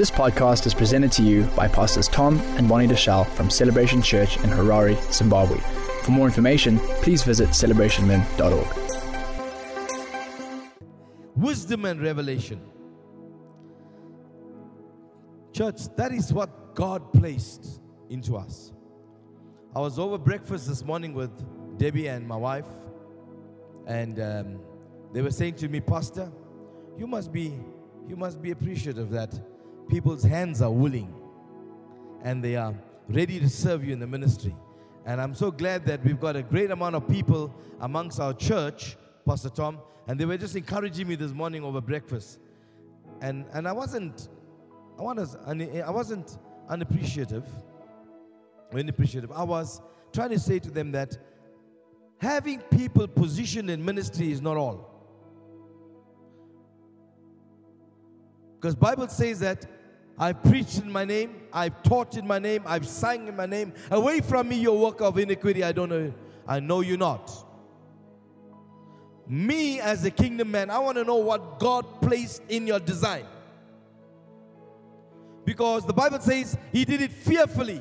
This podcast is presented to you by Pastors Tom and Bonnie Deuschle from Celebration Church in Harare, Zimbabwe. For more information, please visit celebrationmen.org. wisdom and revelation. Church, that is what God placed into us. I was over breakfast this morning with Debbie and my wife, and um, they were saying to me, Pastor, you must be you must be appreciative that people's hands are willing and they are ready to serve you in the ministry. And I'm so glad that we've got a great amount of people amongst our church, Pastor Tom, and they were just encouraging me this morning over breakfast. And and I wasn't I was I wasn't unappreciative. Unappreciative. I was trying to say to them that having people positioned in ministry is not all. Because Bible says that I've preached in my name, I've taught in my name, I've sang in my name. Away from me, your work of iniquity, I don't know, I know you not. Me as a kingdom man, I want to know what God placed in your design. Because the Bible says he did it fearfully.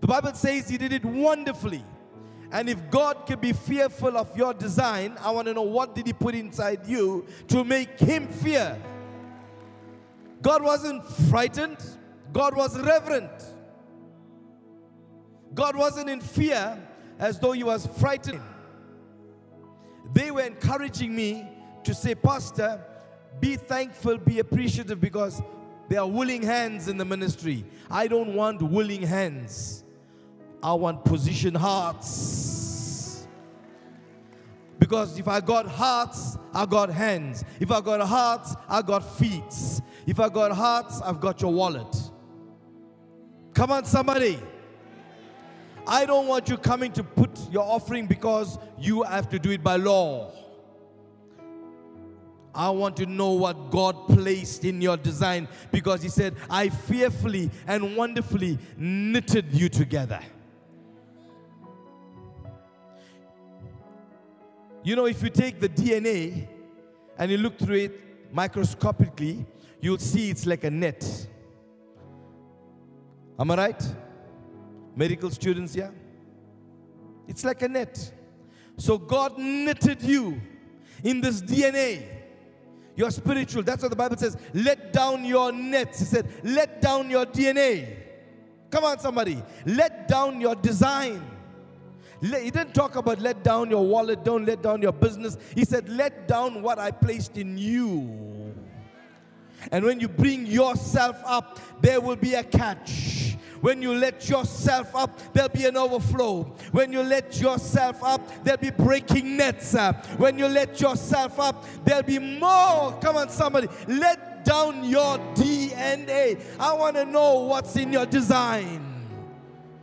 The Bible says he did it wonderfully. And if God can be fearful of your design, I want to know what did he put inside you to make him fear. God wasn't frightened, God was reverent. God wasn't in fear as though he was frightened. They were encouraging me to say, Pastor, be thankful, be appreciative because there are willing hands in the ministry. I don't want willing hands. I want position hearts. Because if I got hearts, I got hands. If I got hearts, I got feet. If I got hearts, I've got your wallet. Come on, somebody. I don't want you coming to put your offering because you have to do it by law. I want to know what God placed in your design because He said, I fearfully and wonderfully knitted you together. You know, if you take the DNA and you look through it microscopically, you'll see it's like a net. Am I right? Medical students, yeah? It's like a net. So God knitted you in this DNA. You're spiritual. That's what the Bible says. Let down your nets. He said, let down your DNA. Come on, somebody. Let down your design. He didn't talk about let down your wallet, don't let down your business. He said, let down what I placed in you. And when you bring yourself up, there will be a catch. When you let yourself up, there'll be an overflow. When you let yourself up, there'll be breaking nets. When you let yourself up, there'll be more. Come on, somebody. Let down your DNA. I want to know what's in your design.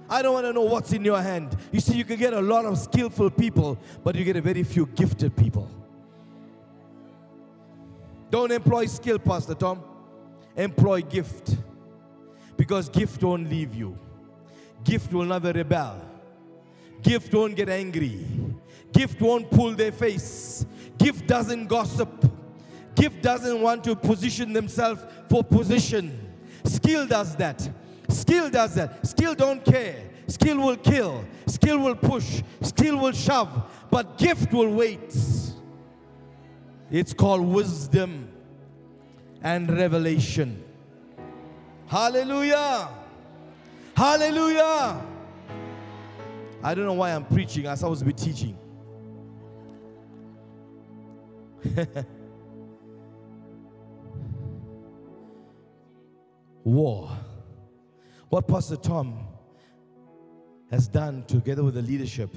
I don't want to know what's in your hand. You see, you can get a lot of skillful people, but you get a very few gifted people. Don't employ skill, Pastor Tom. Employ gift. Because gift won't leave you. Gift will never rebel. Gift won't get angry. Gift won't pull their face. Gift doesn't gossip. Gift doesn't want to position themselves for position. Skill does that. Skill does that. Skill don't care. Skill will kill. Skill will push. Skill will shove. But gift will wait. It's called wisdom and revelation. Hallelujah. Hallelujah. I don't know why I'm preaching. I'm supposed to be teaching. War. What Pastor Tom has done together with the leadership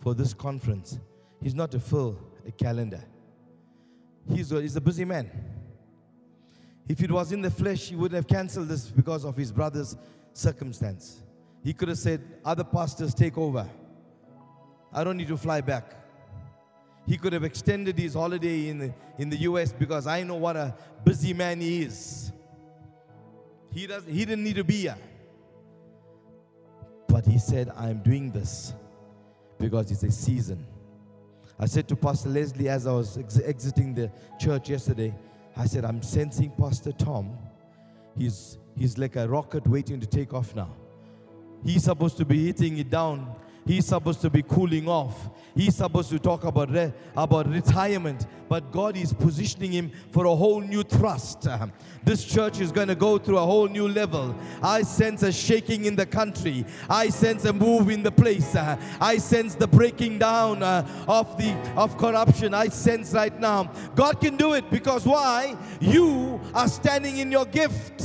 for this conference, he's not to fill a calendar. He's a, he's a busy man. If it was in the flesh, he would have canceled this because of his brother's circumstance. He could have said, Other pastors take over. I don't need to fly back. He could have extended his holiday in the, in the US because I know what a busy man he is. He, does, he didn't need to be here. But he said, I'm doing this because it's a season. I said to Pastor Leslie as I was ex- exiting the church yesterday, I said, I'm sensing Pastor Tom he's, he's like a rocket waiting to take off now. He's supposed to be hitting it down. He's supposed to be cooling off. He's supposed to talk about, re- about retirement. But God is positioning him for a whole new thrust. This church is going to go through a whole new level. I sense a shaking in the country. I sense a move in the place. I sense the breaking down uh, of the of corruption. I sense right now God can do it because why? You are standing in your gift.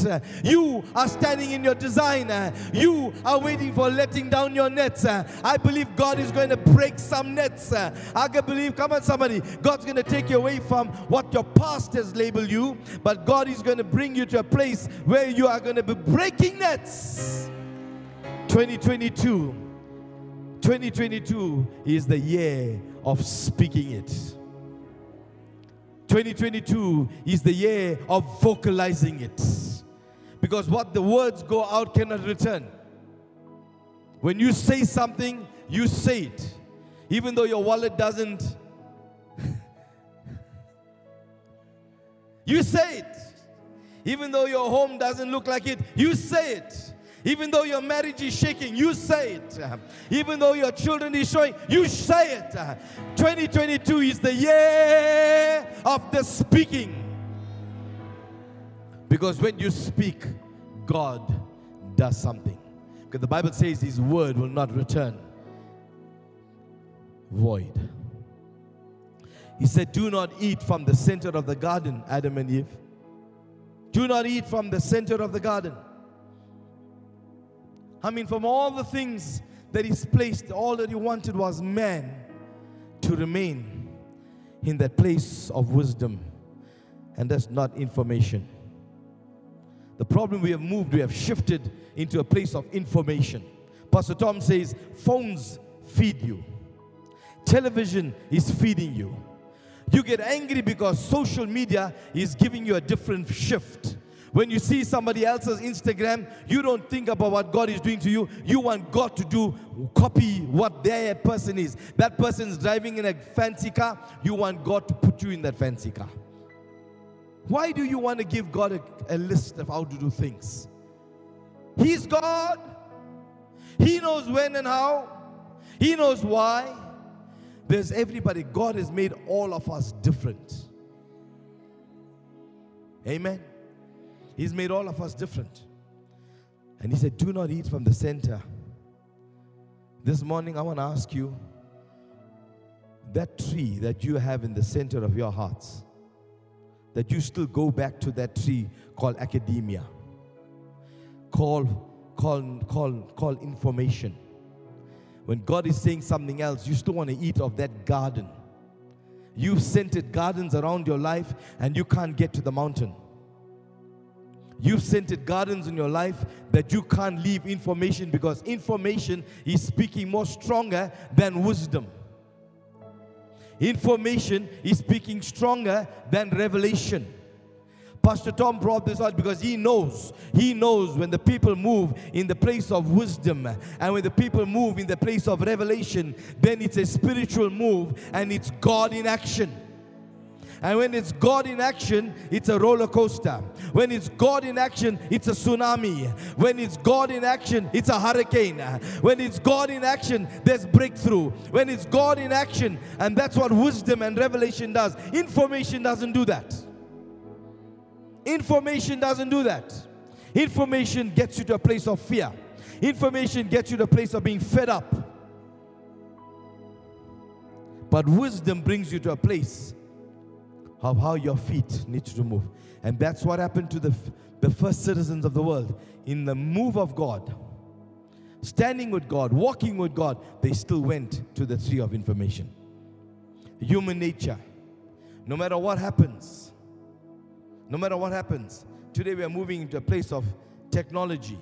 You are standing in your design. You are waiting for letting down your nets. I believe God is going to break some nets. I can believe, come on, somebody, God's going to take you away from what your past has labeled you, but God is going to bring you to a place where you are going to be breaking nets. 2022. 2022 is the year of speaking it. 2022 is the year of vocalizing it. Because what the words go out cannot return. When you say something, you say it. Even though your wallet doesn't, you say it. Even though your home doesn't look like it, you say it. Even though your marriage is shaking, you say it. Even though your children is showing, you say it. 2022 is the year of the speaking. Because when you speak, God does something. Because the Bible says his word will not return void. He said, Do not eat from the center of the garden, Adam and Eve. Do not eat from the center of the garden. I mean, from all the things that He's placed, all that He wanted was man to remain in that place of wisdom. And that's not information. The problem we have moved, we have shifted into a place of information. Pastor Tom says, phones feed you, television is feeding you. You get angry because social media is giving you a different shift. When you see somebody else's Instagram, you don't think about what God is doing to you. You want God to do, copy what their person is. That person is driving in a fancy car. You want God to put you in that fancy car. Why do you want to give God a, a list of how to do things? He's God. He knows when and how. He knows why. There's everybody. God has made all of us different. Amen. He's made all of us different. And He said, Do not eat from the center. This morning, I want to ask you that tree that you have in the center of your hearts that you still go back to that tree called academia, call, call, call, call information. When God is saying something else, you still want to eat of that garden. You've scented gardens around your life and you can't get to the mountain. You've scented gardens in your life that you can't leave information because information is speaking more stronger than wisdom. Information is speaking stronger than revelation. Pastor Tom brought this out because he knows, he knows when the people move in the place of wisdom and when the people move in the place of revelation, then it's a spiritual move and it's God in action. And when it's God in action, it's a roller coaster. When it's God in action, it's a tsunami. When it's God in action, it's a hurricane. When it's God in action, there's breakthrough. When it's God in action, and that's what wisdom and revelation does. Information doesn't do that. Information doesn't do that. Information gets you to a place of fear. Information gets you to a place of being fed up. But wisdom brings you to a place of how your feet need to move. And that's what happened to the, the first citizens of the world. In the move of God, standing with God, walking with God, they still went to the tree of information. Human nature. No matter what happens, no matter what happens, today we are moving into a place of technology.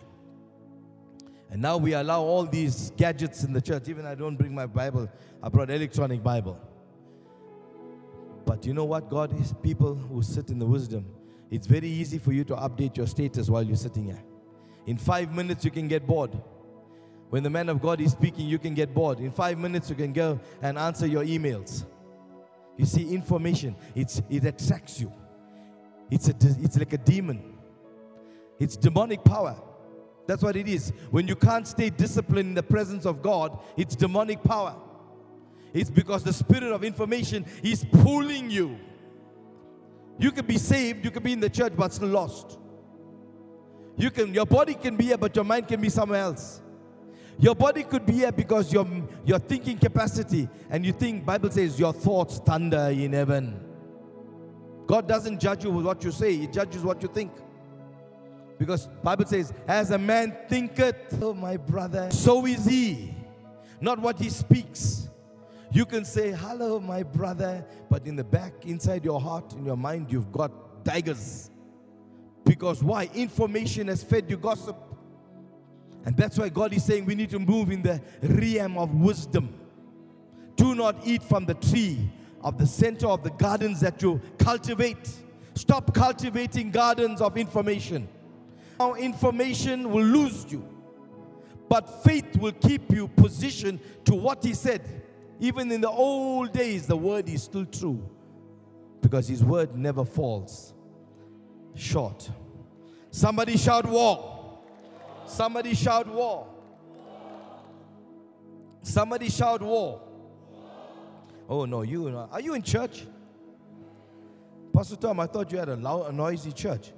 And now we allow all these gadgets in the church. Even I don't bring my Bible, I brought electronic Bible. But you know what God is? People who sit in the wisdom, it's very easy for you to update your status while you're sitting here. In five minutes, you can get bored. When the man of God is speaking, you can get bored. In five minutes, you can go and answer your emails. You see, information, it's, it attracts you. It's, a, it's like a demon. It's demonic power. That's what it is. When you can't stay disciplined in the presence of God, it's demonic power. It's because the spirit of information is pulling you. You can be saved, you can be in the church, but still lost. You can, your body can be here, but your mind can be somewhere else. Your body could be here because your, your thinking capacity, and you think, Bible says, your thoughts thunder in heaven. God doesn't judge you with what you say, He judges what you think. Because Bible says, as a man thinketh, oh my brother, so is he. Not what he speaks. You can say, hello, my brother, but in the back, inside your heart, in your mind, you've got tigers. Because why? Information has fed you gossip. And that's why God is saying we need to move in the realm of wisdom. Do not eat from the tree of the center of the gardens that you cultivate. Stop cultivating gardens of information. Now, information will lose you, but faith will keep you positioned to what He said. Even in the old days, the word is still true because His word never falls short. Somebody shout war. Somebody shout war. Somebody shout war. Oh no, you are you in church? Pastor Tom, I thought you had a loud, a noisy church.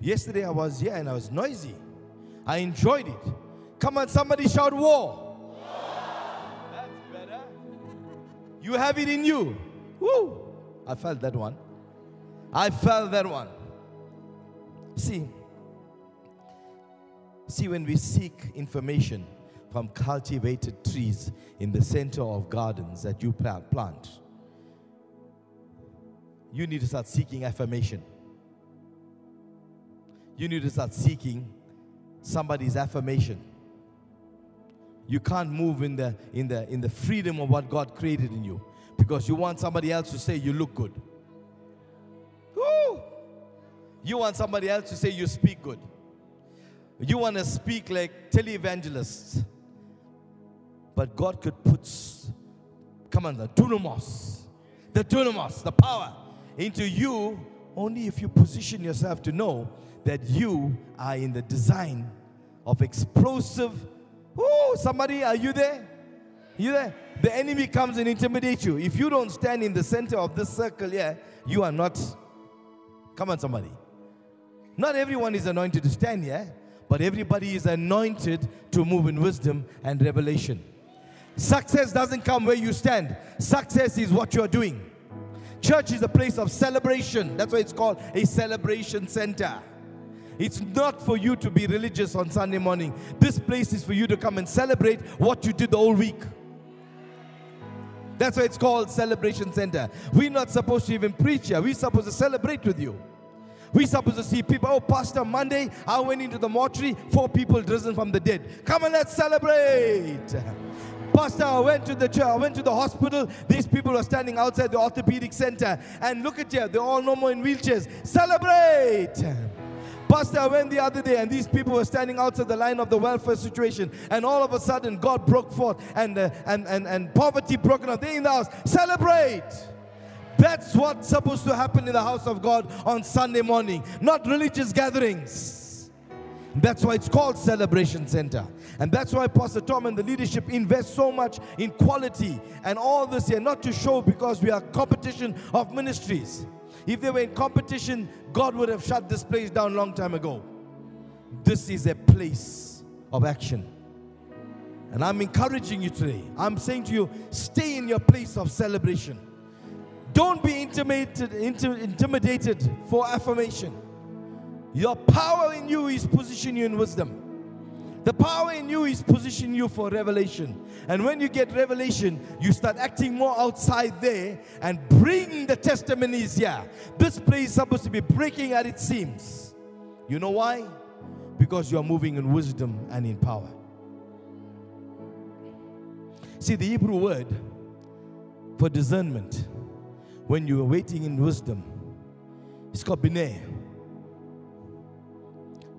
Yesterday I was here and I was noisy. I enjoyed it. Come on, somebody shout war. You have it in you. Woo! I felt that one. I felt that one. See, see, when we seek information from cultivated trees in the center of gardens that you plant, you need to start seeking affirmation you need to start seeking somebody's affirmation. You can't move in the in the in the freedom of what God created in you because you want somebody else to say you look good. Woo! You want somebody else to say you speak good. You want to speak like televangelists. But God could put come on the dunamis, the dunamis, the power into you only if you position yourself to know that you are in the design of explosive. Oh, somebody, are you there? You there? The enemy comes and intimidates you. If you don't stand in the center of this circle here, you are not. Come on, somebody. Not everyone is anointed to stand here, but everybody is anointed to move in wisdom and revelation. Success doesn't come where you stand, success is what you're doing. Church is a place of celebration. That's why it's called a celebration center. It's not for you to be religious on Sunday morning. This place is for you to come and celebrate what you did the whole week. That's why it's called Celebration Center. We're not supposed to even preach here. We're supposed to celebrate with you. We're supposed to see people. Oh, Pastor, Monday I went into the mortuary, four people risen from the dead. Come on, let's celebrate. Pastor, I went to the church, I went to the hospital. These people are standing outside the orthopedic center. And look at you, they're all no more in wheelchairs. Celebrate. Pastor, I went the other day and these people were standing outside the line of the welfare situation, and all of a sudden God broke forth and, uh, and, and, and poverty broken up. They in the house. Celebrate. That's what's supposed to happen in the house of God on Sunday morning, not religious gatherings. That's why it's called Celebration Center. And that's why Pastor Tom and the leadership invest so much in quality and all this here, not to show because we are competition of ministries. If they were in competition, God would have shut this place down long time ago. This is a place of action. And I'm encouraging you today. I'm saying to you, stay in your place of celebration. Don't be intimidated, intimidated for affirmation. Your power in you is positioning you in wisdom. The power in you is positioning you for revelation. And when you get revelation, you start acting more outside there and bring the testimonies here. This place is supposed to be breaking at its seams. You know why? Because you are moving in wisdom and in power. See, the Hebrew word for discernment, when you are waiting in wisdom, it's called bineh.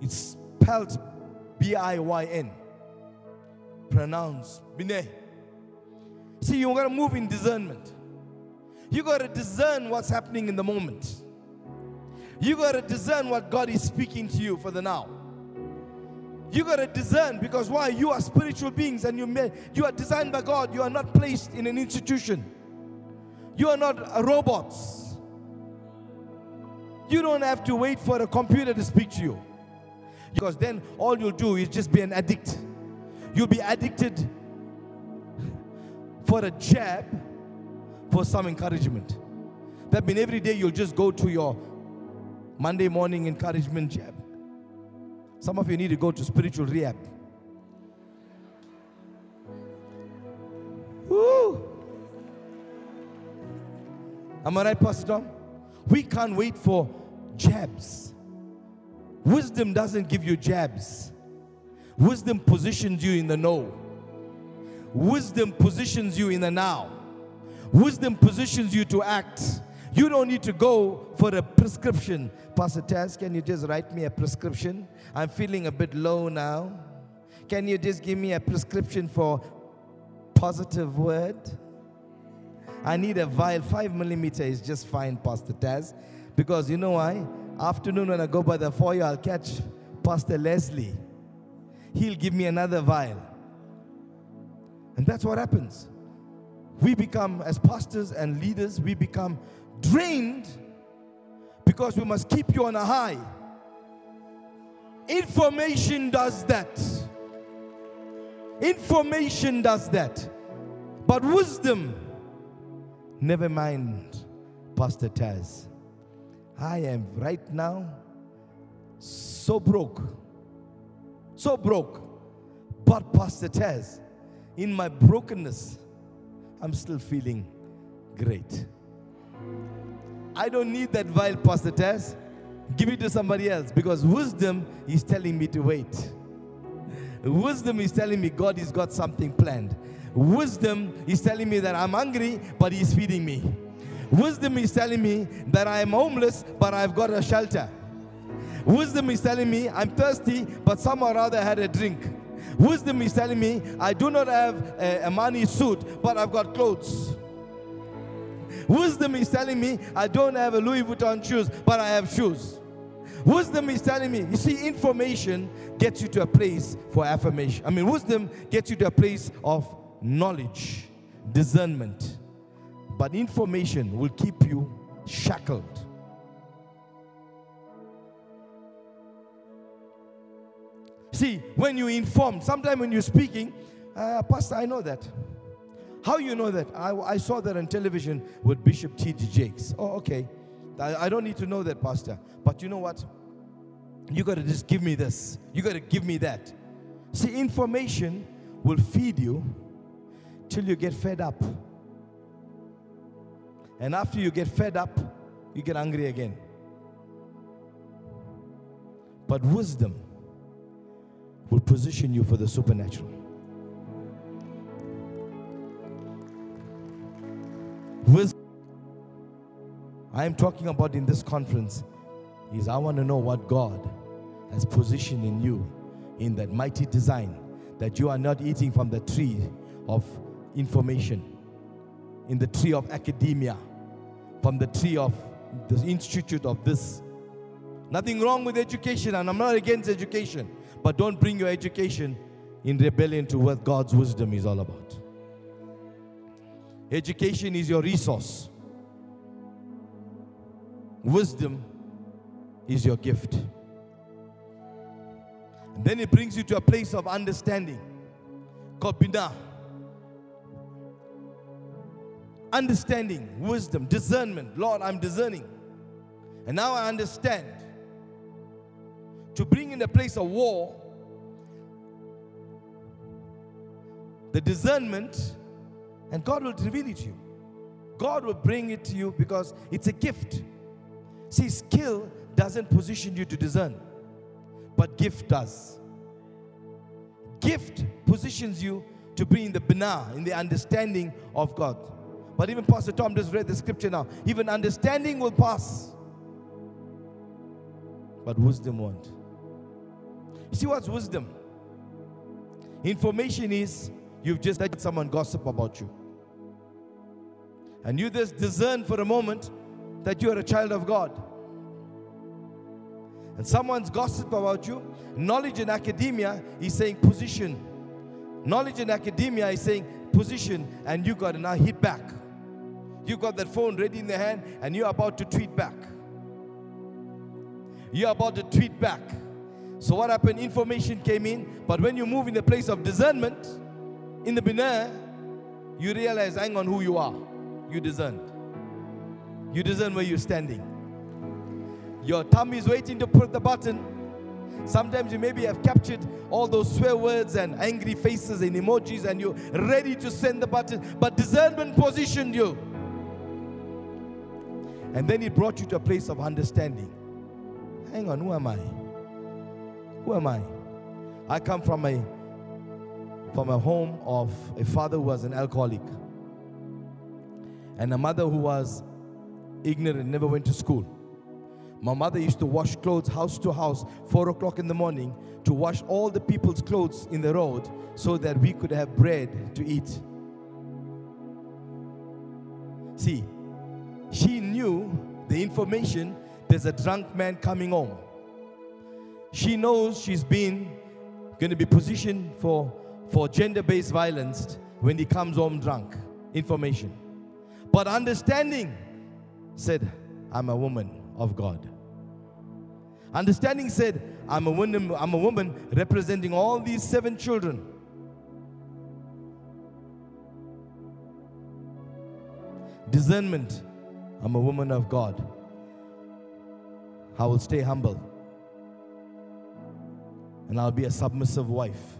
It's spelled B I Y N. Pronounce Bineh. See, you gotta move in discernment. You gotta discern what's happening in the moment. You gotta discern what God is speaking to you for the now. You got to discern because why? You are spiritual beings and you may, you are designed by God. You are not placed in an institution. You are not robots. You don't have to wait for a computer to speak to you. Because then all you'll do is just be an addict. You'll be addicted for a jab for some encouragement. That means every day you'll just go to your Monday morning encouragement jab. Some of you need to go to spiritual rehab. Woo! Am I right, Pastor Tom? We can't wait for jabs. Wisdom doesn't give you jabs. Wisdom positions you in the know. Wisdom positions you in the now. Wisdom positions you to act. You don't need to go for a prescription. Pastor Taz, can you just write me a prescription? I'm feeling a bit low now. Can you just give me a prescription for positive word? I need a vial. Five millimeter is just fine, Pastor Taz. Because you know why? Afternoon when I go by the foyer, I'll catch Pastor Leslie. He'll give me another vial. And that's what happens. We become, as pastors and leaders, we become drained because we must keep you on a high. Information does that. Information does that. But wisdom, never mind, Pastor Taz. I am right now so broke. So broke. But Pastor Taz, in my brokenness, I'm still feeling great. I don't need that vial, Pastor Tess. Give it to somebody else because wisdom is telling me to wait. Wisdom is telling me God has got something planned. Wisdom is telling me that I'm hungry, but He's feeding me. Wisdom is telling me that I am homeless, but I've got a shelter. Wisdom is telling me I'm thirsty, but somehow or other had a drink. Wisdom is telling me I do not have a, a money suit, but I've got clothes. Wisdom is telling me I don't have a Louis Vuitton shoes, but I have shoes. Wisdom is telling me, you see, information gets you to a place for affirmation. I mean, wisdom gets you to a place of knowledge, discernment. But information will keep you shackled. See, when you inform, sometimes when you're speaking, uh, Pastor, I know that. How you know that? I, I saw that on television with Bishop T.D. Jakes. Oh, okay. I, I don't need to know that, Pastor. But you know what? You got to just give me this. You got to give me that. See, information will feed you till you get fed up. And after you get fed up, you get angry again. But wisdom will position you for the supernatural. Wisdom I am talking about in this conference is I want to know what God has positioned in you in that mighty design that you are not eating from the tree of information, in the tree of academia, from the tree of the institute of this. Nothing wrong with education, and I'm not against education, but don't bring your education in rebellion to what God's wisdom is all about. Education is your resource. Wisdom is your gift. And then it brings you to a place of understanding called Understanding, wisdom, discernment. Lord, I'm discerning. And now I understand. To bring in the place of war, the discernment and God will reveal it to you. God will bring it to you because it's a gift. See, skill doesn't position you to discern, but gift does. Gift positions you to be in the bina, in the understanding of God. But even Pastor Tom just read the scripture now. Even understanding will pass, but wisdom won't. See what's wisdom? Information is You've just let someone gossip about you. And you just discern for a moment that you are a child of God. and someone's gossip about you, knowledge in academia is saying position. Knowledge in academia is saying position, and you got to now hit back. You got that phone ready in the hand, and you're about to tweet back. You're about to tweet back. So what happened? Information came in, but when you move in the place of discernment, in the binah, you realize, hang on, who you are. You discerned. You discern where you're standing. Your tummy is waiting to put the button. Sometimes you maybe have captured all those swear words and angry faces and emojis and you're ready to send the button, but discernment positioned you. And then it brought you to a place of understanding. Hang on, who am I? Who am I? I come from a from a home of a father who was an alcoholic and a mother who was ignorant, never went to school. My mother used to wash clothes house to house, four o'clock in the morning, to wash all the people's clothes in the road so that we could have bread to eat. See, she knew the information there's a drunk man coming home. She knows she's been going to be positioned for for gender based violence when he comes home drunk. Information. But understanding said, I'm a woman of God. Understanding said, I'm a woman, I'm a woman representing all these seven children. Discernment, I'm a woman of God. I will stay humble. And I'll be a submissive wife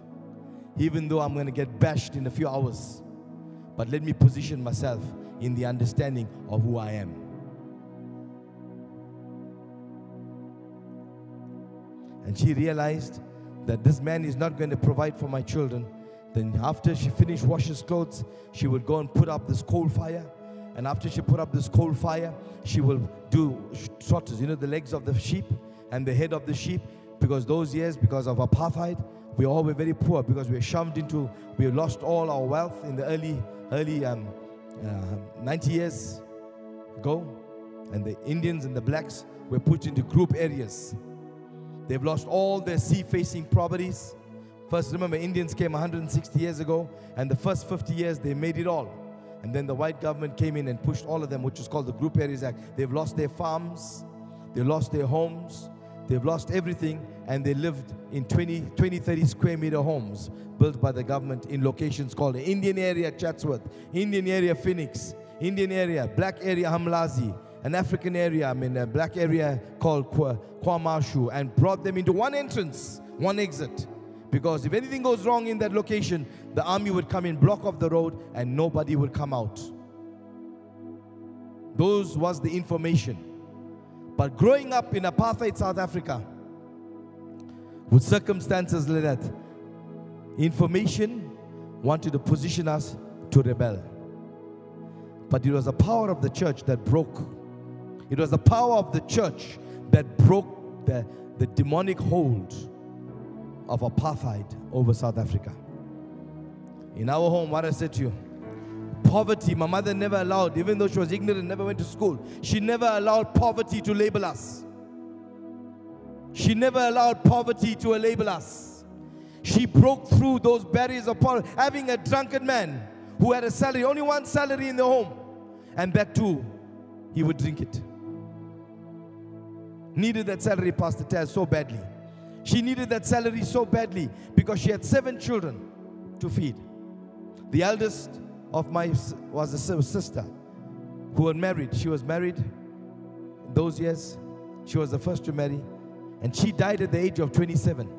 even though I'm going to get bashed in a few hours. But let me position myself in the understanding of who I am. And she realized that this man is not going to provide for my children. Then, after she finished washing clothes, she would go and put up this coal fire. And after she put up this coal fire, she will do trotters, you know, the legs of the sheep and the head of the sheep. Because those years, because of apartheid, we all were very poor because we were shoved into, we lost all our wealth in the early, early um, uh, 90 years ago. And the Indians and the blacks were put into group areas. They've lost all their sea facing properties. First, remember, Indians came 160 years ago, and the first 50 years they made it all. And then the white government came in and pushed all of them, which is called the Group Areas Act. They've lost their farms, they've lost their homes, They've lost everything and they lived in 20, 20, 30 square meter homes built by the government in locations called Indian area Chatsworth, Indian area Phoenix, Indian area, black area Umlazi, an African area, I mean a black area called KwaMashu, and brought them into one entrance, one exit. Because if anything goes wrong in that location, the army would come in, block off the road, and nobody would come out. Those was the information. But growing up in apartheid South Africa, with circumstances like that, information wanted to position us to rebel. But it was the power of the church that broke. It was the power of the church that broke the, the demonic hold of apartheid over South Africa. In our home, what I said to you, poverty. My mother never allowed, even though she was ignorant, and never went to school, she never allowed poverty to label us. She never allowed poverty to label us. She broke through those barriers of poverty, having a drunken man who had a salary, only one salary in the home, and that too, he would drink it. Needed that salary, Pastor Taz, so badly. She needed that salary so badly because she had seven children to feed. The eldest of my was a sister who had married. She was married those years. She was the first to marry. And she died at the age of 27.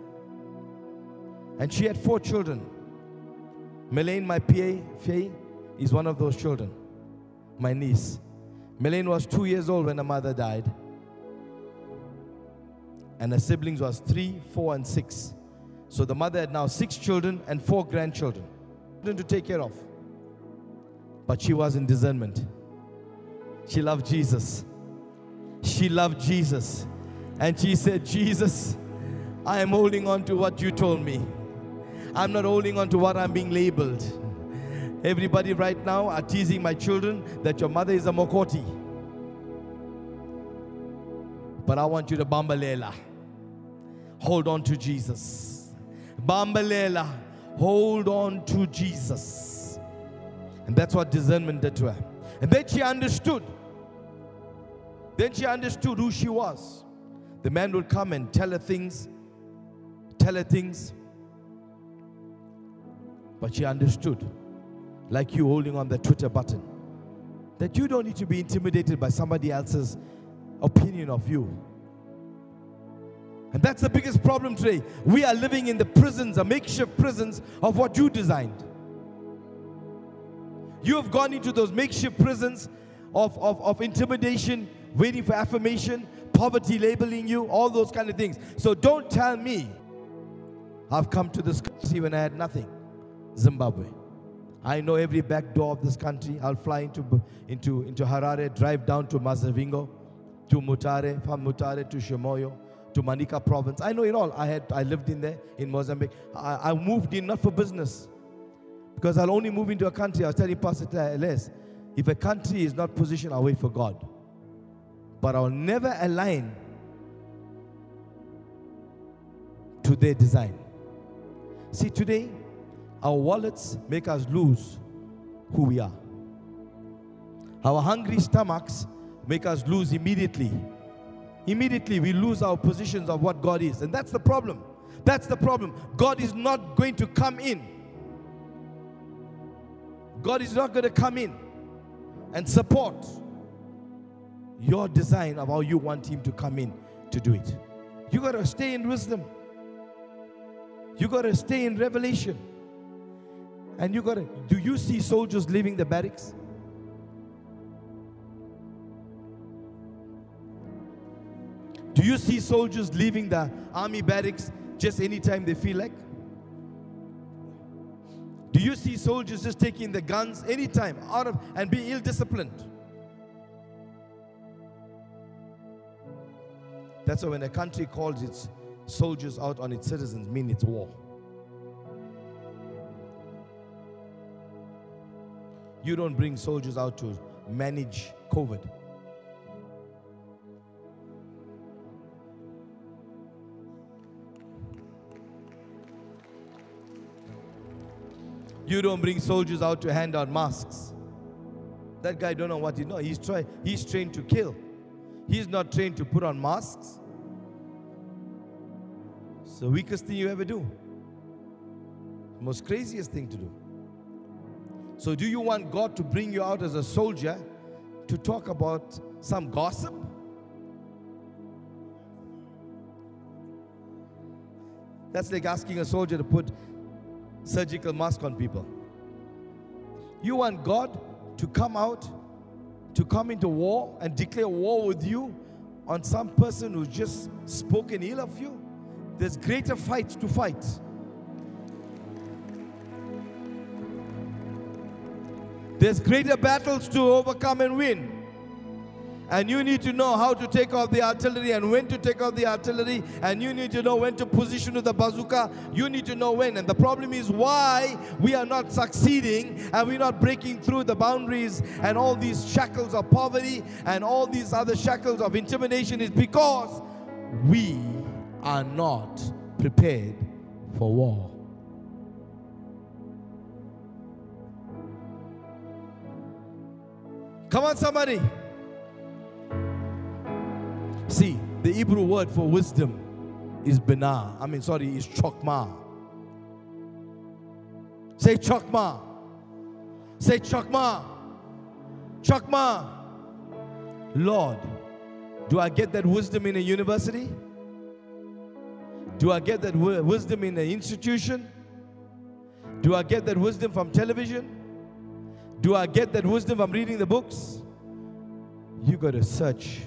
And she had four children. Melaine, my PA, Faye, is one of those children. My niece. Melaine was two years old when her mother died. And her siblings was three, four, and six. So the mother had now six children and four grandchildren to take care of but she was in discernment. She loved Jesus. She loved Jesus. And she said, Jesus, I am holding on to what you told me. I'm not holding on to what I'm being labeled. Everybody right now are teasing my children that your mother is a Mokoti. But I want you to Bambalela. hold on to Jesus. Bambalela, hold on to Jesus. And that's what discernment did to her. And then she understood. Then she understood who she was. The man would come and tell her things, tell her things. But she understood, like you holding on the Twitter button, that you don't need to be intimidated by somebody else's opinion of you. And that's the biggest problem today. We are living in the prisons, the makeshift prisons of what you designed. You have gone into those makeshift prisons of, of, of intimidation, waiting for affirmation, poverty labeling you, all those kind of things. So don't tell me I've come to this country when I had nothing. Zimbabwe. I know every back door of this country. I'll fly into, into, into Harare, drive down to Masvingo, to Mutare, from Mutare to Chimoio, to Manica province. I know it all. I, had, I lived in there in Mozambique. I, I moved in not for business. Because I'll only move into a country, I was telling Pastor Les, if a country is not positioned, I'll wait for God. But I'll never align to their design. See, today, our wallets make us lose who we are. Our hungry stomachs make us lose immediately. Immediately, we lose our positions of what God is. And that's the problem. That's the problem. God is not going to come in. God is not going to come in and support your design of how you want Him to come in to do it. You got to stay in wisdom. You got to stay in revelation. And you got to, do you see soldiers leaving the barracks? Do you see soldiers leaving the army barracks just anytime they feel like? Do you see soldiers just taking the guns anytime out of and being ill disciplined? That's why when a country calls its soldiers out on its citizens, mean it's war. You don't bring soldiers out to manage COVID. You don't bring soldiers out to hand out masks. That guy don't know what he know. He's try, he's trained to kill. He's not trained to put on masks. It's the weakest thing you ever do. Most craziest thing to do. So, do you want God to bring you out as a soldier to talk about some gossip? That's like asking a soldier to put surgical mask on people. You want God to come out, to come into war and declare war with you on some person who's just spoken ill of you? There's greater fights to fight. There's greater battles to overcome and win. And you need to know how to take off the artillery and when to take off the artillery. And you need to know when to position with the bazooka. You need to know when. And the problem is why we are not succeeding and we're not breaking through the boundaries and all these shackles of poverty and all these other shackles of intimidation is because we are not prepared for war. Come on, somebody. See, the Hebrew word for wisdom is bina. I mean, sorry, is chokma. Say chokma. Say chokma. Chokma. Lord, do I get that wisdom in a university? Do I get that wisdom in an institution? Do I get that wisdom from television? Do I get that wisdom from reading the books? You got to search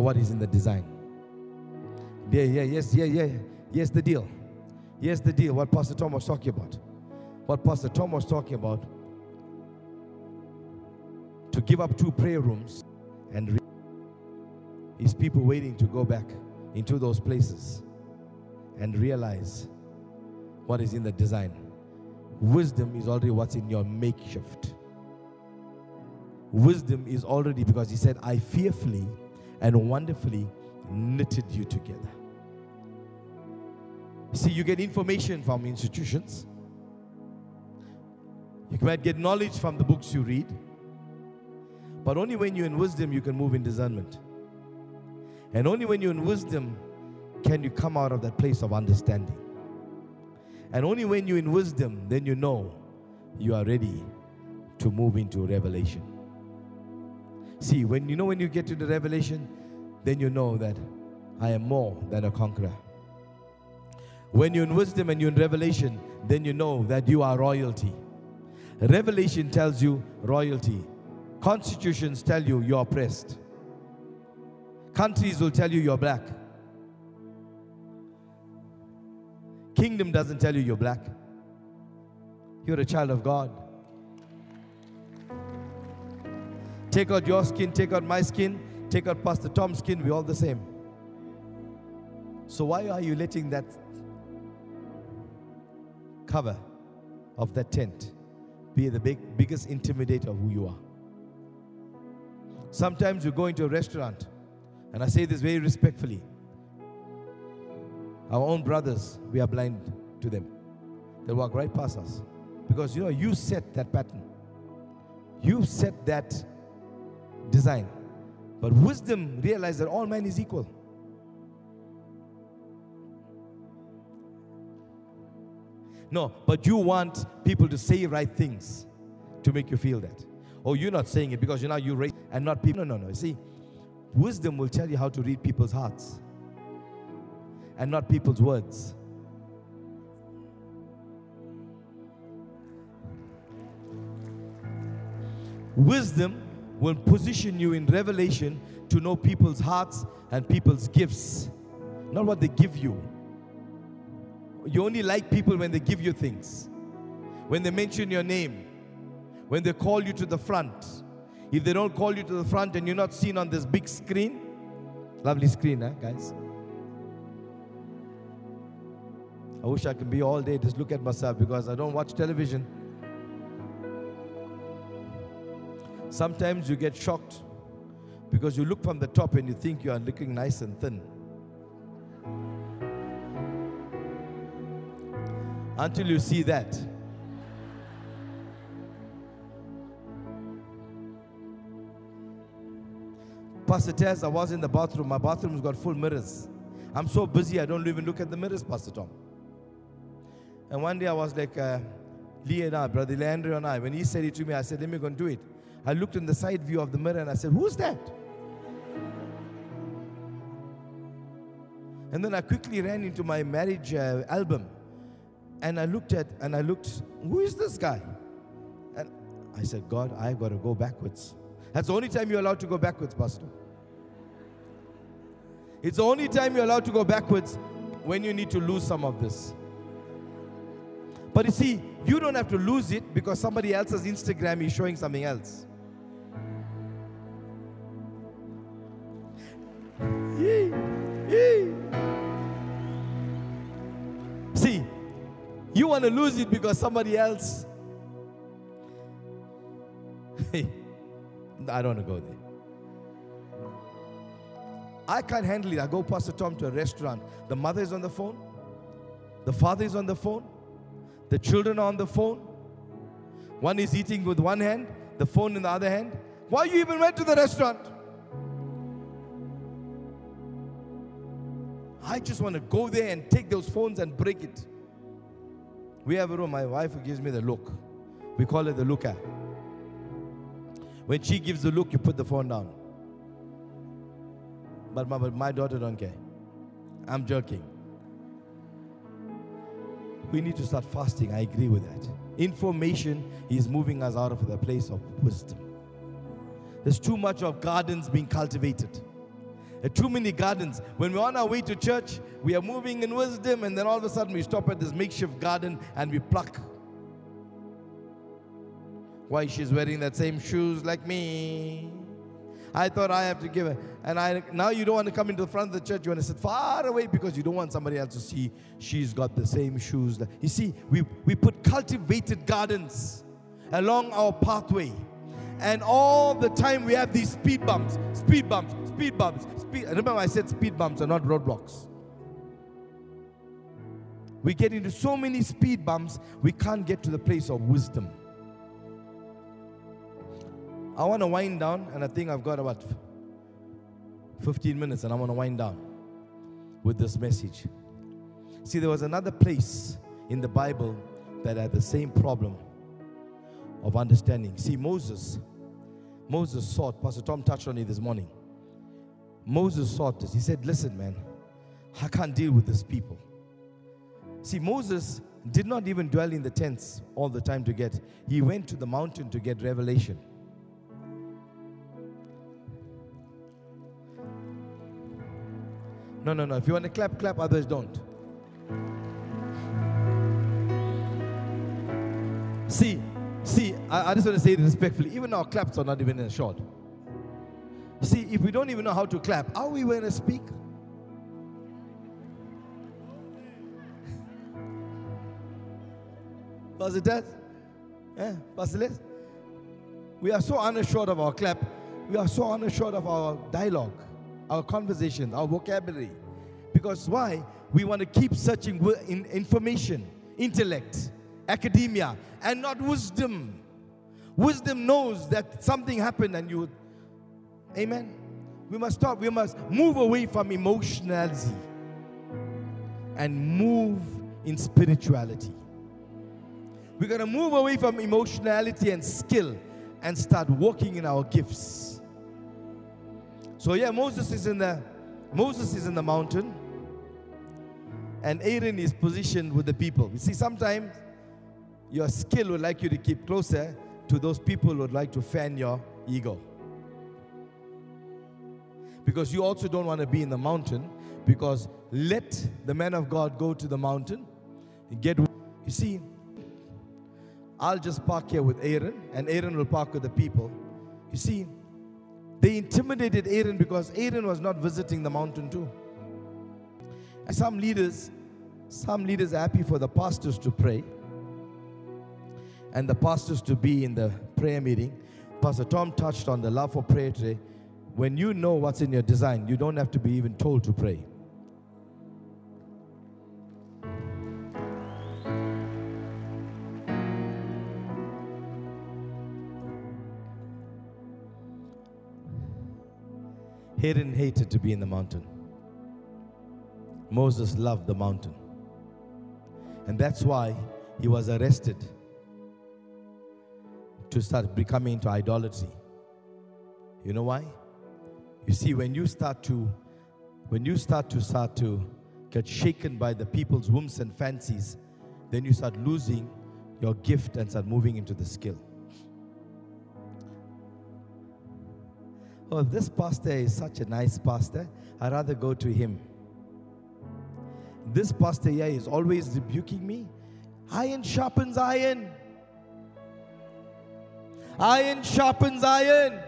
for what is in the design. Yeah, yeah, yes, yeah, yeah. Yes, the deal. Yes, the deal. What Pastor Tom was talking about. What Pastor Tom was talking about. To give up two prayer rooms and re- is people waiting to go back into those places and realize what is in the design. Wisdom is already what's in your makeshift. Wisdom is already because he said, I fearfully and wonderfully knitted you together. See, you get information from institutions. You might get knowledge from the books you read. But only when you're in wisdom you can move in discernment. And only when you're in wisdom can you come out of that place of understanding. And only when you're in wisdom, then you know you are ready to move into revelation. See, when you know when you get to the revelation, then you know that I am more than a conqueror. When you're in wisdom and you're in revelation, then you know that you are royalty. Revelation tells you royalty. Constitutions tell you you're oppressed. Countries will tell you you're black. Kingdom doesn't tell you you're black. You're a child of God. Take out your skin, take out my skin, take out Pastor Tom's skin, we're all the same. So why are you letting that cover of that tent be the big, biggest intimidator of who you are? Sometimes you go into a restaurant, and I say this very respectfully. Our own brothers, we are blind to them. They walk right past us. Because you know, you set that pattern. You set that design. But wisdom realizes that all man is equal. No, but you want people to say right things to make you feel that. Oh, you're not saying it because you know you raise and not people. No, no, no. See, wisdom will tell you how to read people's hearts and not people's words. Wisdom will position you in revelation to know people's hearts and people's gifts, not what they give you. You only like people when they give you things, when they mention your name, when they call you to the front. If they don't call you to the front and you're not seen on this big screen, lovely screen, huh, guys? I wish I could be all day just look at myself because I don't watch television. Sometimes you get shocked because you look from the top and you think you are looking nice and thin. Until you see that. Pastor Tess, I was in the bathroom. My bathroom's got full mirrors. I'm so busy, I don't even look at the mirrors, Pastor Tom. And one day I was like, uh, Lee and I, Brother Leandro and I, when he said it to me, I said, let me go and do it. I looked in the side view of the mirror and I said, who's that? And then I quickly ran into my marriage uh, album and I looked at, and I looked, who is this guy? And I said, God, I got to go backwards. That's the only time you're allowed to go backwards, Pastor. It's the only time you're allowed to go backwards when you need to lose some of this. But you see, you don't have to lose it because somebody else's Instagram is showing something else. See, you want to lose it because somebody else. Hey, I don't want to go there. I can't handle it. I go Pastor Tom to a restaurant. The mother is on the phone. The father is on the phone. The children are on the phone. One is eating with one hand, the phone in the other hand. Why you even went to the restaurant? I just want to go there and take those phones and break it. We have a room, my wife gives me the look. We call it the looker. When she gives the look, you put the phone down. But my, my daughter don't care. I'm joking. We need to start fasting. I agree with that. Information is moving us out of the place of wisdom. There's too much of gardens being cultivated. Too many gardens. When we're on our way to church, we are moving in wisdom, and then all of a sudden we stop at this makeshift garden and we pluck. Why she's wearing that same shoes like me? I thought I have to give it. And I now you don't want to come into the front of the church. You want to sit far away because you don't want somebody else to see she's got the same shoes. You see, we, we put cultivated gardens along our pathway. And all the time we have these speed bumps, speed bumps, speed bumps, speed. Remember, I said speed bumps are not roadblocks. We get into so many speed bumps, we can't get to the place of wisdom. I want to wind down, and I think I've got about 15 minutes, and I want to wind down with this message. See, there was another place in the Bible that had the same problem of understanding. See, Moses, Moses sought, Pastor Tom touched on it this morning. Moses sought this. He said, Listen, man, I can't deal with these people. See, Moses did not even dwell in the tents all the time to get, he went to the mountain to get revelation. No, no, no. If you want to clap, clap, others don't. See, see, I, I just want to say it respectfully. Even our claps are not even in short. See, if we don't even know how to clap, how are we going to speak? Pastor Ted? Yeah, Pastor Liz? We are so unassured of our clap. We are so unassured of our dialogue, our conversation, our vocabulary. Because why? We want to keep searching in information, intellect, academia, and not wisdom. Wisdom knows that something happened and you. Amen. We must stop. We must move away from emotionality and move in spirituality. We're going to move away from emotionality and skill and start walking in our gifts. So yeah, Moses is in the Moses is in the mountain and Aaron is positioned with the people. You see, sometimes your skill would like you to keep closer to those people who would like to fan your ego. Because you also don't want to be in the mountain because let the man of God go to the mountain get you see I'll just park here with Aaron, and Aaron will park with the people. You see, they intimidated Aaron because Aaron was not visiting the mountain too. And some leaders, some leaders are happy for the pastors to pray and the pastors to be in the prayer meeting. Pastor Tom touched on the love for prayer today. When you know what's in your design, you don't have to be even told to pray. Aaron hated to be in the mountain. Moses loved the mountain. And that's why he was arrested to start becoming into idolatry. You know why? You see, when you start to when you start to start to get shaken by the people's whims and fancies, then you start losing your gift and start moving into the skill. oh, this pastor is such a nice pastor, I'd rather go to him. This pastor here is always rebuking me. Iron sharpens iron. Iron sharpens iron.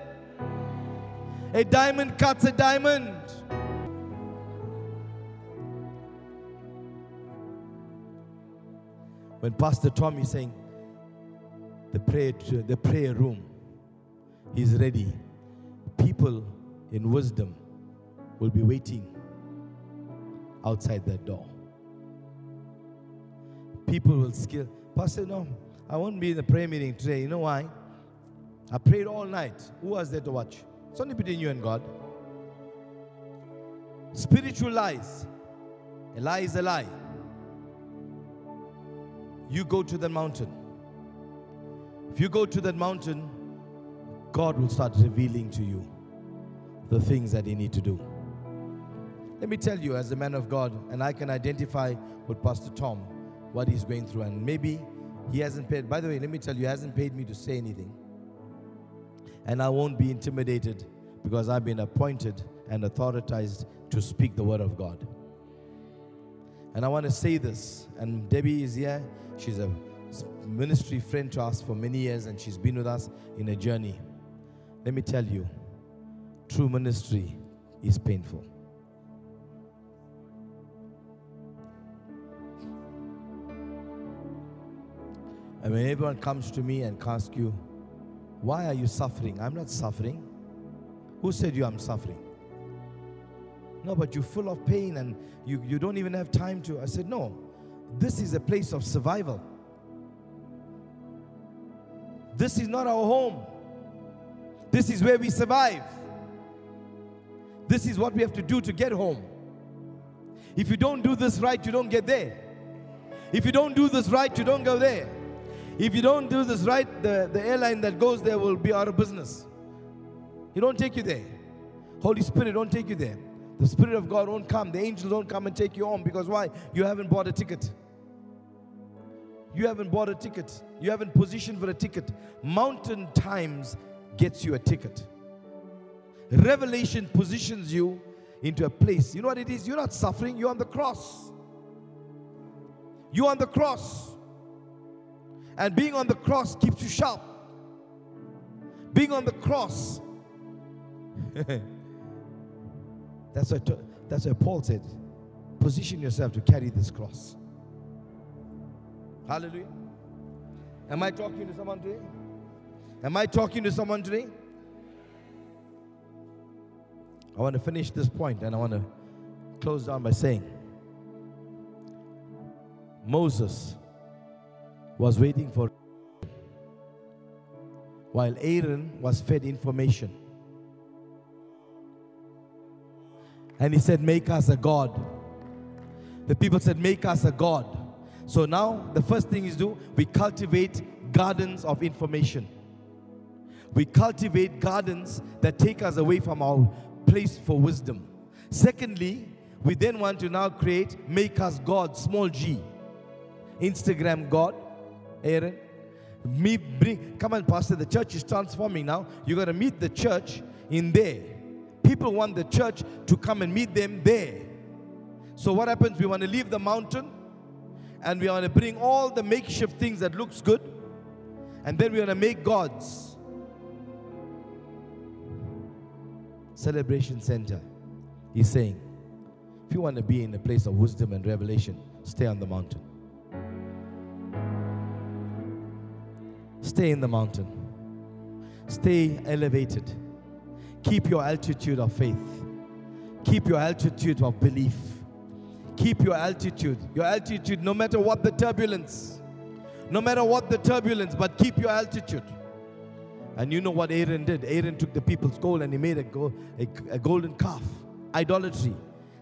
A diamond cuts a diamond. When Pastor Tom is saying, the prayer, the prayer room, he's ready people in wisdom will be waiting outside that door. People will skill. Pastor, no, I won't be in the prayer meeting today. You know why? I prayed all night. Who was there to watch? It's only between you and God. Spiritual lies. A lie is a lie. You go to the mountain. If you go to that mountain, God will start revealing to you the things that you need to do. Let me tell you, as a man of God, and I can identify with Pastor Tom what he's going through, and maybe he hasn't paid. By the way, let me tell you, he hasn't paid me to say anything. And I won't be intimidated because I've been appointed and authorized to speak the word of God. And I want to say this, and Debbie is here. She's a ministry friend to us for many years, and she's been with us in a journey. Let me tell you, true ministry is painful. And when everyone comes to me and asks you, why are you suffering? I'm not suffering. Who said you I'm suffering? No, but you're full of pain and you, you don't even have time to. I said, No, this is a place of survival. This is not our home. This is where we survive. This is what we have to do to get home. If you don't do this right, you don't get there. If you don't do this right, you don't go there. If you don't do this right, the, the airline that goes there will be out of business. He don't take you there. Holy Spirit don't take you there. The Spirit of God won't come. The angels don't come and take you home because why? You haven't bought a ticket. You haven't bought a ticket. You haven't positioned for a ticket. Mountain times gets you a ticket. Revelation positions you into a place. You know what it is? You're not suffering, you're on the cross. You're on the cross. And being on the cross keeps you sharp. Being on the cross. that's, what, that's what Paul said. Position yourself to carry this cross. Hallelujah. Am I talking to someone today? Am I talking to someone today? I want to finish this point and I want to close down by saying Moses was waiting for while Aaron was fed information. And he said, Make us a God. The people said, Make us a God. So now the first thing is do we cultivate gardens of information. We cultivate gardens that take us away from our place for wisdom. Secondly, we then want to now create make us God, small g. Instagram God, Aaron. Me bring come on, Pastor. The church is transforming now. You're gonna meet the church in there. People want the church to come and meet them there. So what happens? We want to leave the mountain and we want to bring all the makeshift things that looks good and then we want to make gods celebration center he's saying if you want to be in a place of wisdom and revelation stay on the mountain stay in the mountain stay elevated keep your altitude of faith keep your altitude of belief keep your altitude your altitude no matter what the turbulence no matter what the turbulence, but keep your altitude. And you know what Aaron did? Aaron took the people's gold and he made a, a, a golden calf. Idolatry.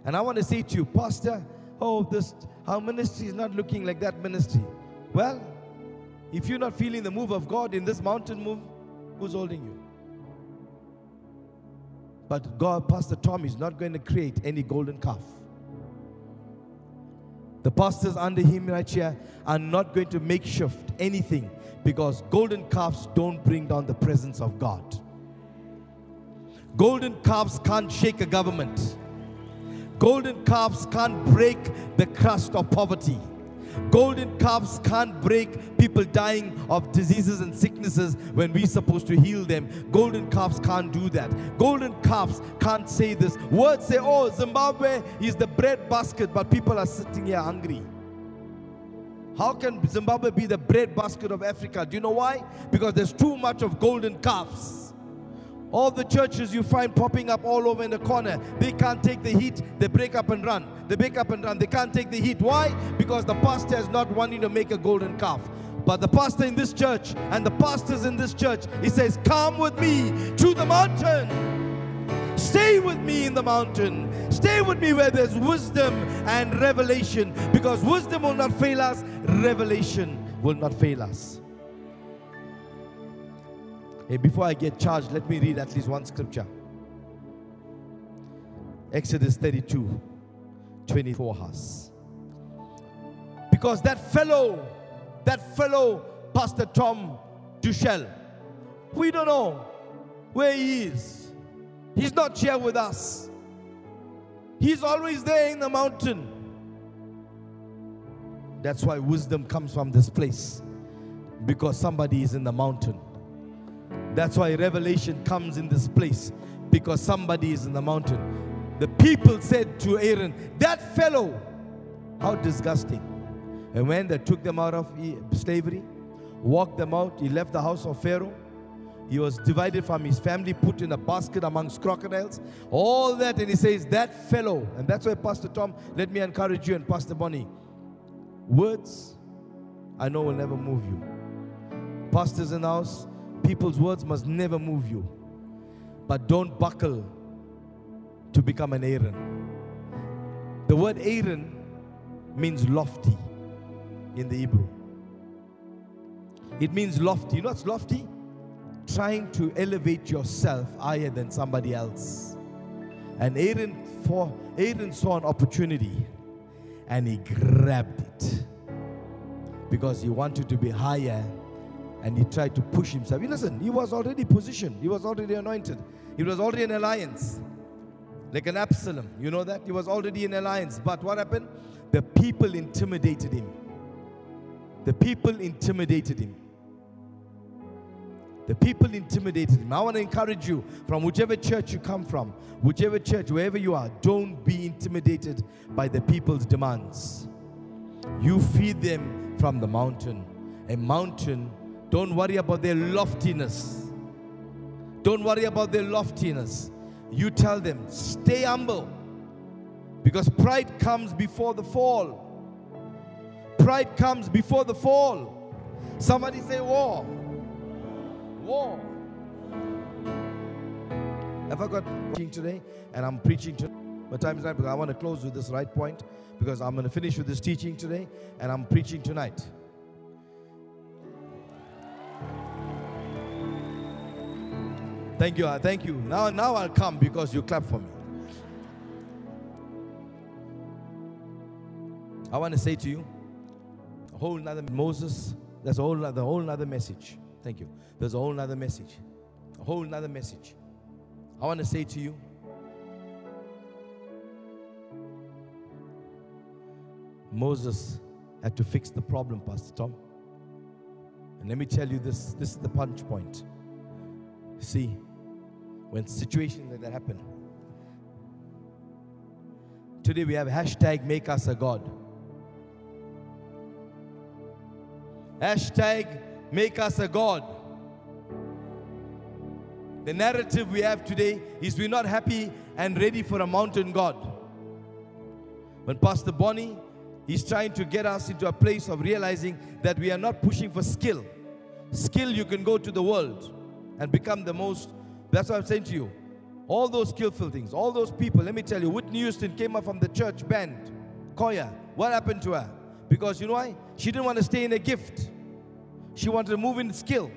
And I want to say to you, Pastor, oh, this our ministry is not looking like that ministry. Well, if you're not feeling the move of God in this mountain move, who's holding you? But God, Pastor Tom, is not going to create any golden calf. The pastors under him right here are not going to make shift anything because golden calves don't bring down the presence of God. Golden calves can't shake a government. Golden calves can't break the crust of poverty. Golden calves can't break people dying of diseases and sicknesses when we're supposed to heal them. Golden calves can't do that. Golden calves can't say this. Words say, oh, Zimbabwe is the bread basket, but people are sitting here hungry. How can Zimbabwe be the bread basket of Africa? Do you know why? Because there's too much of golden calves. All the churches you find popping up all over in the corner, they can't take the heat, they break up and run. They break up and run. They can't take the heat. Why? Because the pastor is not wanting to make a golden calf. But the pastor in this church and the pastors in this church, he says, Come with me to the mountain. Stay with me in the mountain. Stay with me where there's wisdom and revelation. Because wisdom will not fail us, revelation will not fail us. Hey, before I get charged, let me read at least one scripture. Exodus 32 24 has. Because that fellow, that fellow, Pastor Tom Deuschle, we don't know where he is. He's not here with us. He's always there in the mountain. That's why wisdom comes from this place. Because somebody is in the mountain. That's why revelation comes in this place because somebody is in the mountain. The people said to Aaron, That fellow, how disgusting. And when they took them out of slavery, walked them out, he left the house of Pharaoh. He was divided from his family, put in a basket amongst crocodiles. All that, and he says, That fellow, and that's why Pastor Tom, let me encourage you and Pastor Bonnie. Words, I know will never move you. Pastors in the house, people's words must never move you. But don't buckle to become an Aaron. The word Aaron means lofty in the Hebrew. It means lofty. You know what's lofty? Trying to elevate yourself higher than somebody else. And Aaron, for Aaron saw an opportunity and he grabbed it because he wanted to be higher and he tried to push himself. Listen, he was already positioned, he was already anointed, he was already in alliance. Like an Absalom, you know that? He was already in alliance. But what happened? The people intimidated him. The people intimidated him. The people intimidated him. I want to encourage you from whichever church you come from, whichever church, wherever you are, don't be intimidated by the people's demands. You feed them from the mountain. A mountain don't worry about their loftiness. Don't worry about their loftiness. You tell them, stay humble. Because pride comes before the fall. Pride comes before the fall. Somebody say, war. War. Have I got preaching today? And I'm preaching today. But time is right because I want to close with this right point because I'm going to finish with this teaching today and I'm preaching tonight. Thank you. Thank you. Now, now I'll come because you clap for me. I want to say to you, a whole nother Moses. There's a whole nother, whole nother message. Thank you. There's a whole nother message. A whole nother message. I want to say to you, Moses had to fix the problem, Pastor Tom. And let me tell you this this is the punch point. See, when situations like that happen, today we have hashtag make us a God. Hashtag make us a God. The narrative we have today is we're not happy and ready for a mountain God. When Pastor Bonnie He's trying to get us into a place of realizing that we are not pushing for skill. Skill, you can go to the world and become the most. That's what I'm saying to you. All those skillful things, all those people, let me tell you, Whitney Houston came up from the church band, choir. What happened to her? Because you know why? She didn't want to stay in a gift, she wanted to move in skill.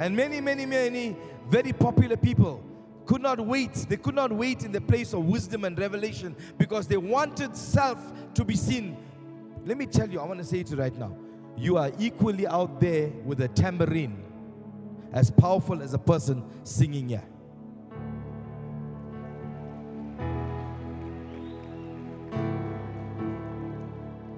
And many, many, many very popular people could not wait. They could not wait in the place of wisdom and revelation because they wanted self to be seen. Let me tell you, I want to say it right now. You are equally out there with a tambourine, as powerful as a person singing here.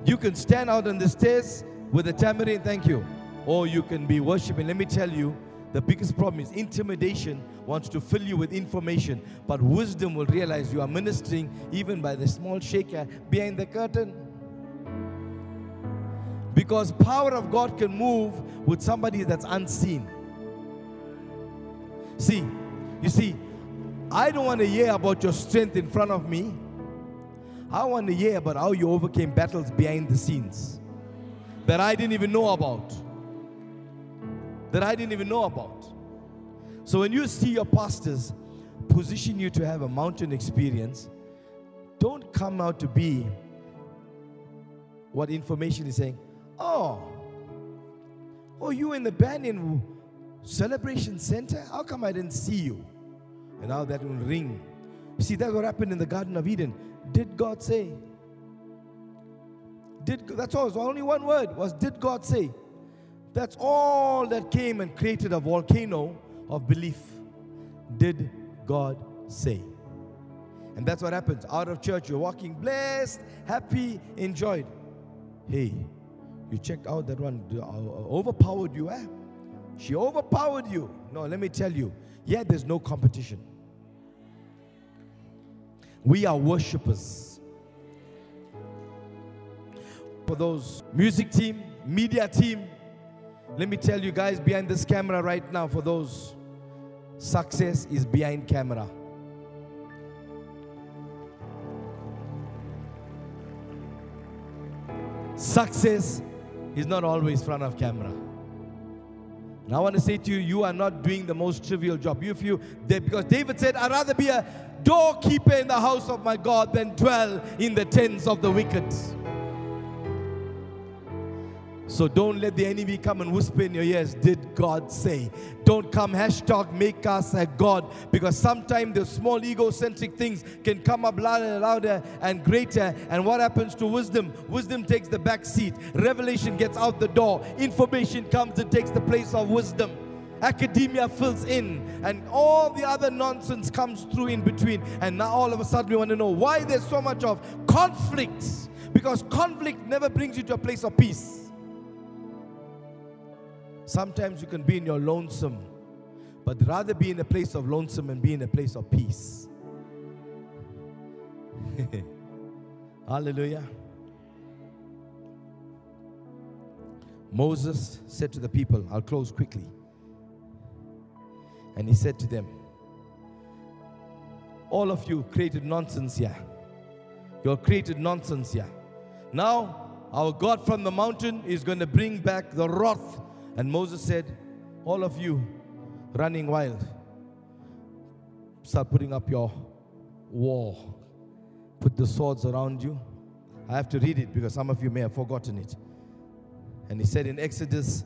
You can stand out on the stairs with a tambourine, thank you. Or you can be worshiping. Let me tell you, the biggest problem is intimidation wants to fill you with information, but wisdom will realize you are ministering even by the small shaker behind the curtain. Because power of God can move with somebody that's unseen. See, you see, I don't want to hear about your strength in front of me. I want to hear about how you overcame battles behind the scenes that I didn't even know about that I didn't even know about. So when you see your pastors position you to have a mountain experience, don't come out to be what information is saying. Oh, oh, you in the Banyan Celebration Center? How come I didn't see you? And now that will ring. See, that's what happened in the Garden of Eden. Did God say? Did that's all. Only one word was did God say? That's all that came and created a volcano of belief. Did God say? And that's what happens. Out of church, you're walking blessed, happy, enjoyed. Hey, you checked out that one uh, overpowered you, eh? She overpowered you. No, let me tell you, yeah, there's no competition. We are worshippers. For those music team, media team, Let me tell you guys behind this camera right now, for those, success is behind camera. Success is not always front of camera. Now I want to say to you, you are not doing the most trivial job. You, if you, because David said, I'd rather be a doorkeeper in the house of my God than dwell in the tents of the wicked. So don't let the enemy come and whisper in your ears, did God say? Don't come hashtag make us a God because sometimes the small egocentric things can come up louder, and louder and greater. And what happens to wisdom? Wisdom takes the back seat. Revelation gets out the door. Information comes and takes the place of wisdom academia fills in, and all the other nonsense comes through in between. And now all of a sudden we want to know why there's so much of conflict. Because conflict never brings you to a place of peace. Sometimes you can be in your lonesome, but rather be in a place of lonesome and be in a place of peace. Hallelujah. Moses said to the people, I'll close quickly. And he said to them, All of you created nonsense here. You have created nonsense here. Now, our God from the mountain is going to bring back the wrath and Moses said, All of you running wild, start putting up your wall. Put the swords around you. I have to read it because some of you may have forgotten it. And he said in Exodus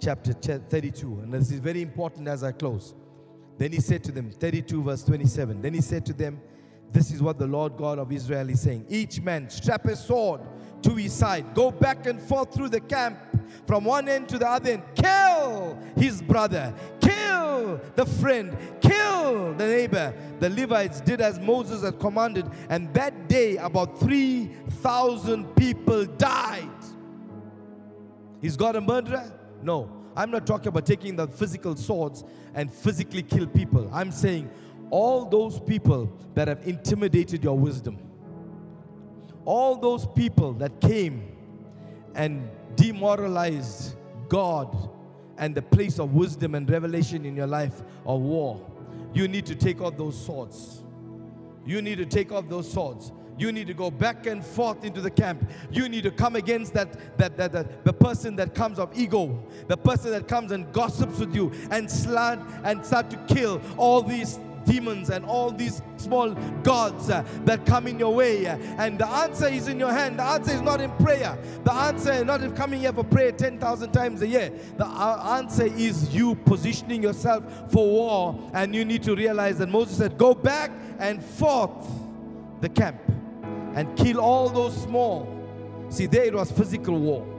chapter 32, and this is very important as I close. Then he said to them, 32 verse 27, then he said to them, This is what the Lord God of Israel is saying. Each man strap a sword to his side, go back and forth through the camp from one end to the other end. Kill his brother, kill the friend, kill the neighbor. The Levites did as Moses had commanded, and that day about 3,000 people died. Is God a murderer? No. I'm not talking about taking the physical swords and physically kill people. I'm saying all those people that have intimidated your wisdom, all those people that came and demoralized God and the place of wisdom and revelation in your life of war, you need to take off those swords. You need to take off those swords. You need to go back and forth into the camp. You need to come against that, that, that, that the person that comes of ego, the person that comes and gossips with you and slant and start to kill all these demons and all these small gods uh, that come in your way. Uh, and the answer is in your hand. The answer is not in prayer. The answer is not in coming here for prayer 10,000 times a year. The uh, answer is you positioning yourself for war. And you need to realize that Moses said, Go back and forth the camp and kill all those small. See, there it was physical war.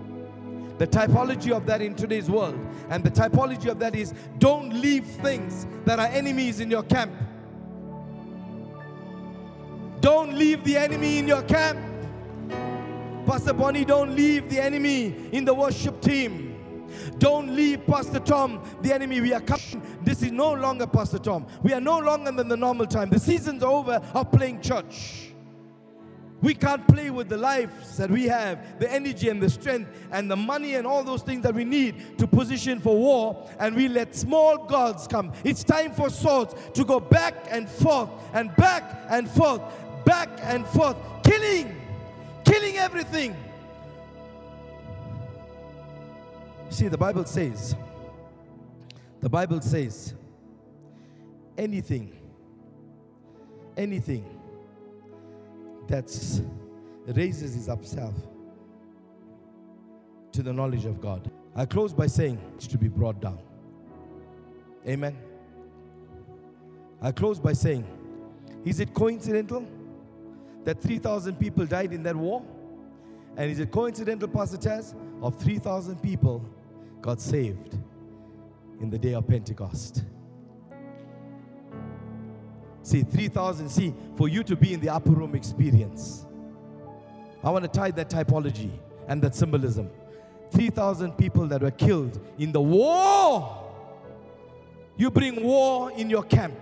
The typology of that in today's world, and the typology of that is don't leave things that are enemies in your camp. Don't leave the enemy in your camp. Pastor Bonnie, don't leave the enemy in the worship team. Don't leave Pastor Tom, the enemy. We are coming. This is no longer Pastor Tom. We are no longer than the normal time. The season's over of playing church. We can't play with the lives that we have, the energy and the strength and the money and all those things that we need to position for war, and we let small gods come. It's time for swords to go back and forth and back and forth, back and forth, killing, killing everything. See, the Bible says, the Bible says, anything, anything that raises his upself to the knowledge of God. I close by saying it's to be brought down. Amen. I close by saying, is it coincidental that 3,000 people died in that war? And is it coincidental, Pastor Chaz, of 3,000 people got saved in the day of Pentecost? See, 3,000. See, for you to be in the upper room experience, I want to tie that typology and that symbolism. 3,000 people that were killed in the war. You bring war in your camp.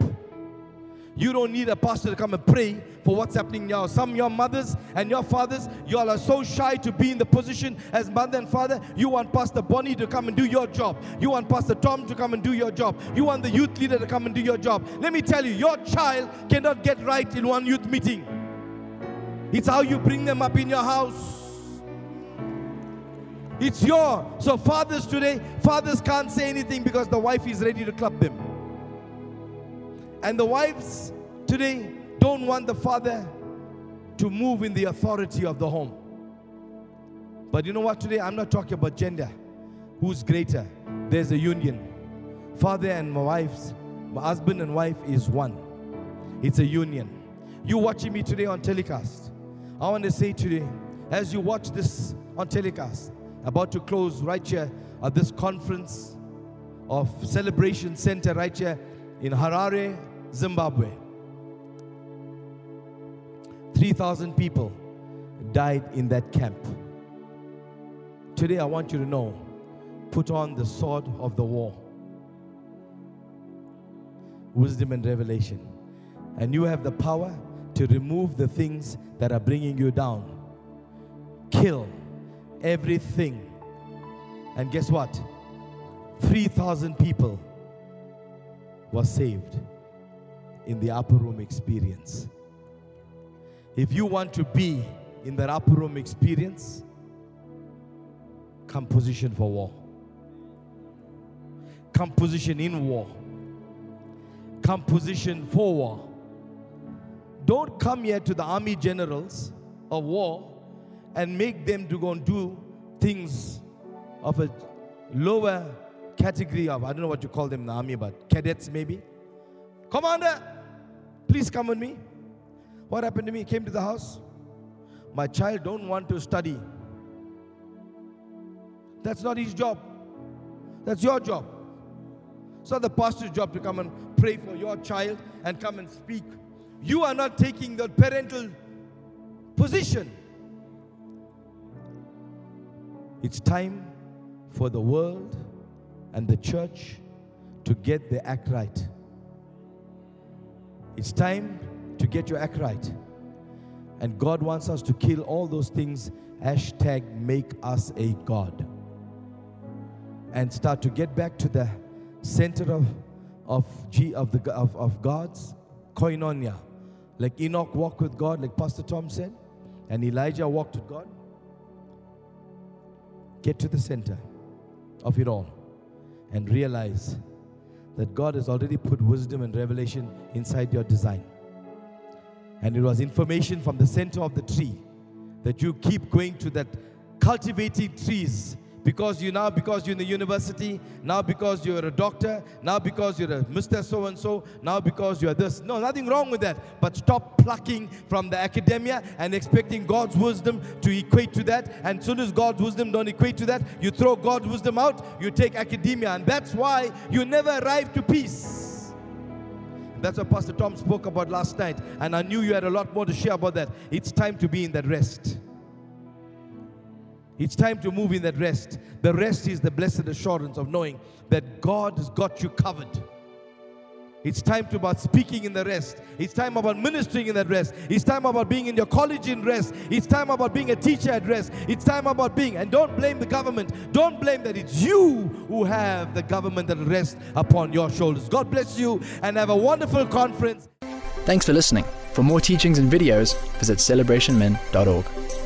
You don't need a pastor to come and pray for what's happening now. Some your mothers and your fathers, you all are so shy to be in the position as mother and father. You want Pastor Bonnie to come and do your job. You want Pastor Tom to come and do your job. You want the youth leader to come and do your job. Let me tell you, your child cannot get right in one youth meeting. It's how you bring them up in your house. It's your. So, fathers today, fathers can't say anything because the wife is ready to club them. And the wives today don't want the father to move in the authority of the home. But you know what? Today I'm not talking about gender. Who's greater? There's a union. Father and my wife's, my husband and wife is one. It's a union. You watching me today on telecast. I want to say today, as you watch this on telecast, about to close right here at this conference of celebration center right here in Harare, Zimbabwe. 3,000 people died in that camp. Today, I want you to know put on the sword of the war wisdom and revelation. And you have the power to remove the things that are bringing you down, kill everything. And guess what? 3,000 people were saved in the upper room experience. If you want to be in that upper room experience, come position for war. Come position in war. Come position for war. Don't come here to the army generals of war and make them to go and do things of a lower category of, I don't know what you call them in the army, but cadets maybe. Commander, Please come with me. What happened to me? Came to the house. My child don't want to study. That's not his job. That's your job. It's not the pastor's job to come and pray for your child and come and speak. You are not taking the parental position. It's time for the world and the church to get the act right. It's time to get your act right. And God wants us to kill all those things. Hashtag make us a God. And start to get back to the center of, of, G, of, the, of, of God's koinonia. Like Enoch walked with God, like Pastor Tom said, and Elijah walked with God. Get to the center of it all and realize that God has already put wisdom and revelation inside your design. And it was information from the center of the tree that you keep going to that cultivating trees because you now because you're in the university now because you're a doctor now because you're a mr so and so now because you're this. No nothing wrong with that. But stop plucking from the academia and expecting god's wisdom to equate to that. And soon as god's wisdom don't equate to that you throw god's wisdom out you take academia. And that's why you never arrive to peace. That's what pastor tom spoke about last night. And i knew you had a lot more to share about that. It's time to be in that rest it's time to move in that rest. The rest is the blessed assurance of knowing that God has got you covered. It's time to about speaking in the rest. It's time about ministering in that rest. It's time about being in your college in rest. It's time about being a teacher at rest. It's time about being, and don't blame the government. Don't blame that it's you who have the government that rests upon your shoulders. God bless you and have a wonderful conference. Thanks for listening. For more teachings and videos, visit celebrationmen.org.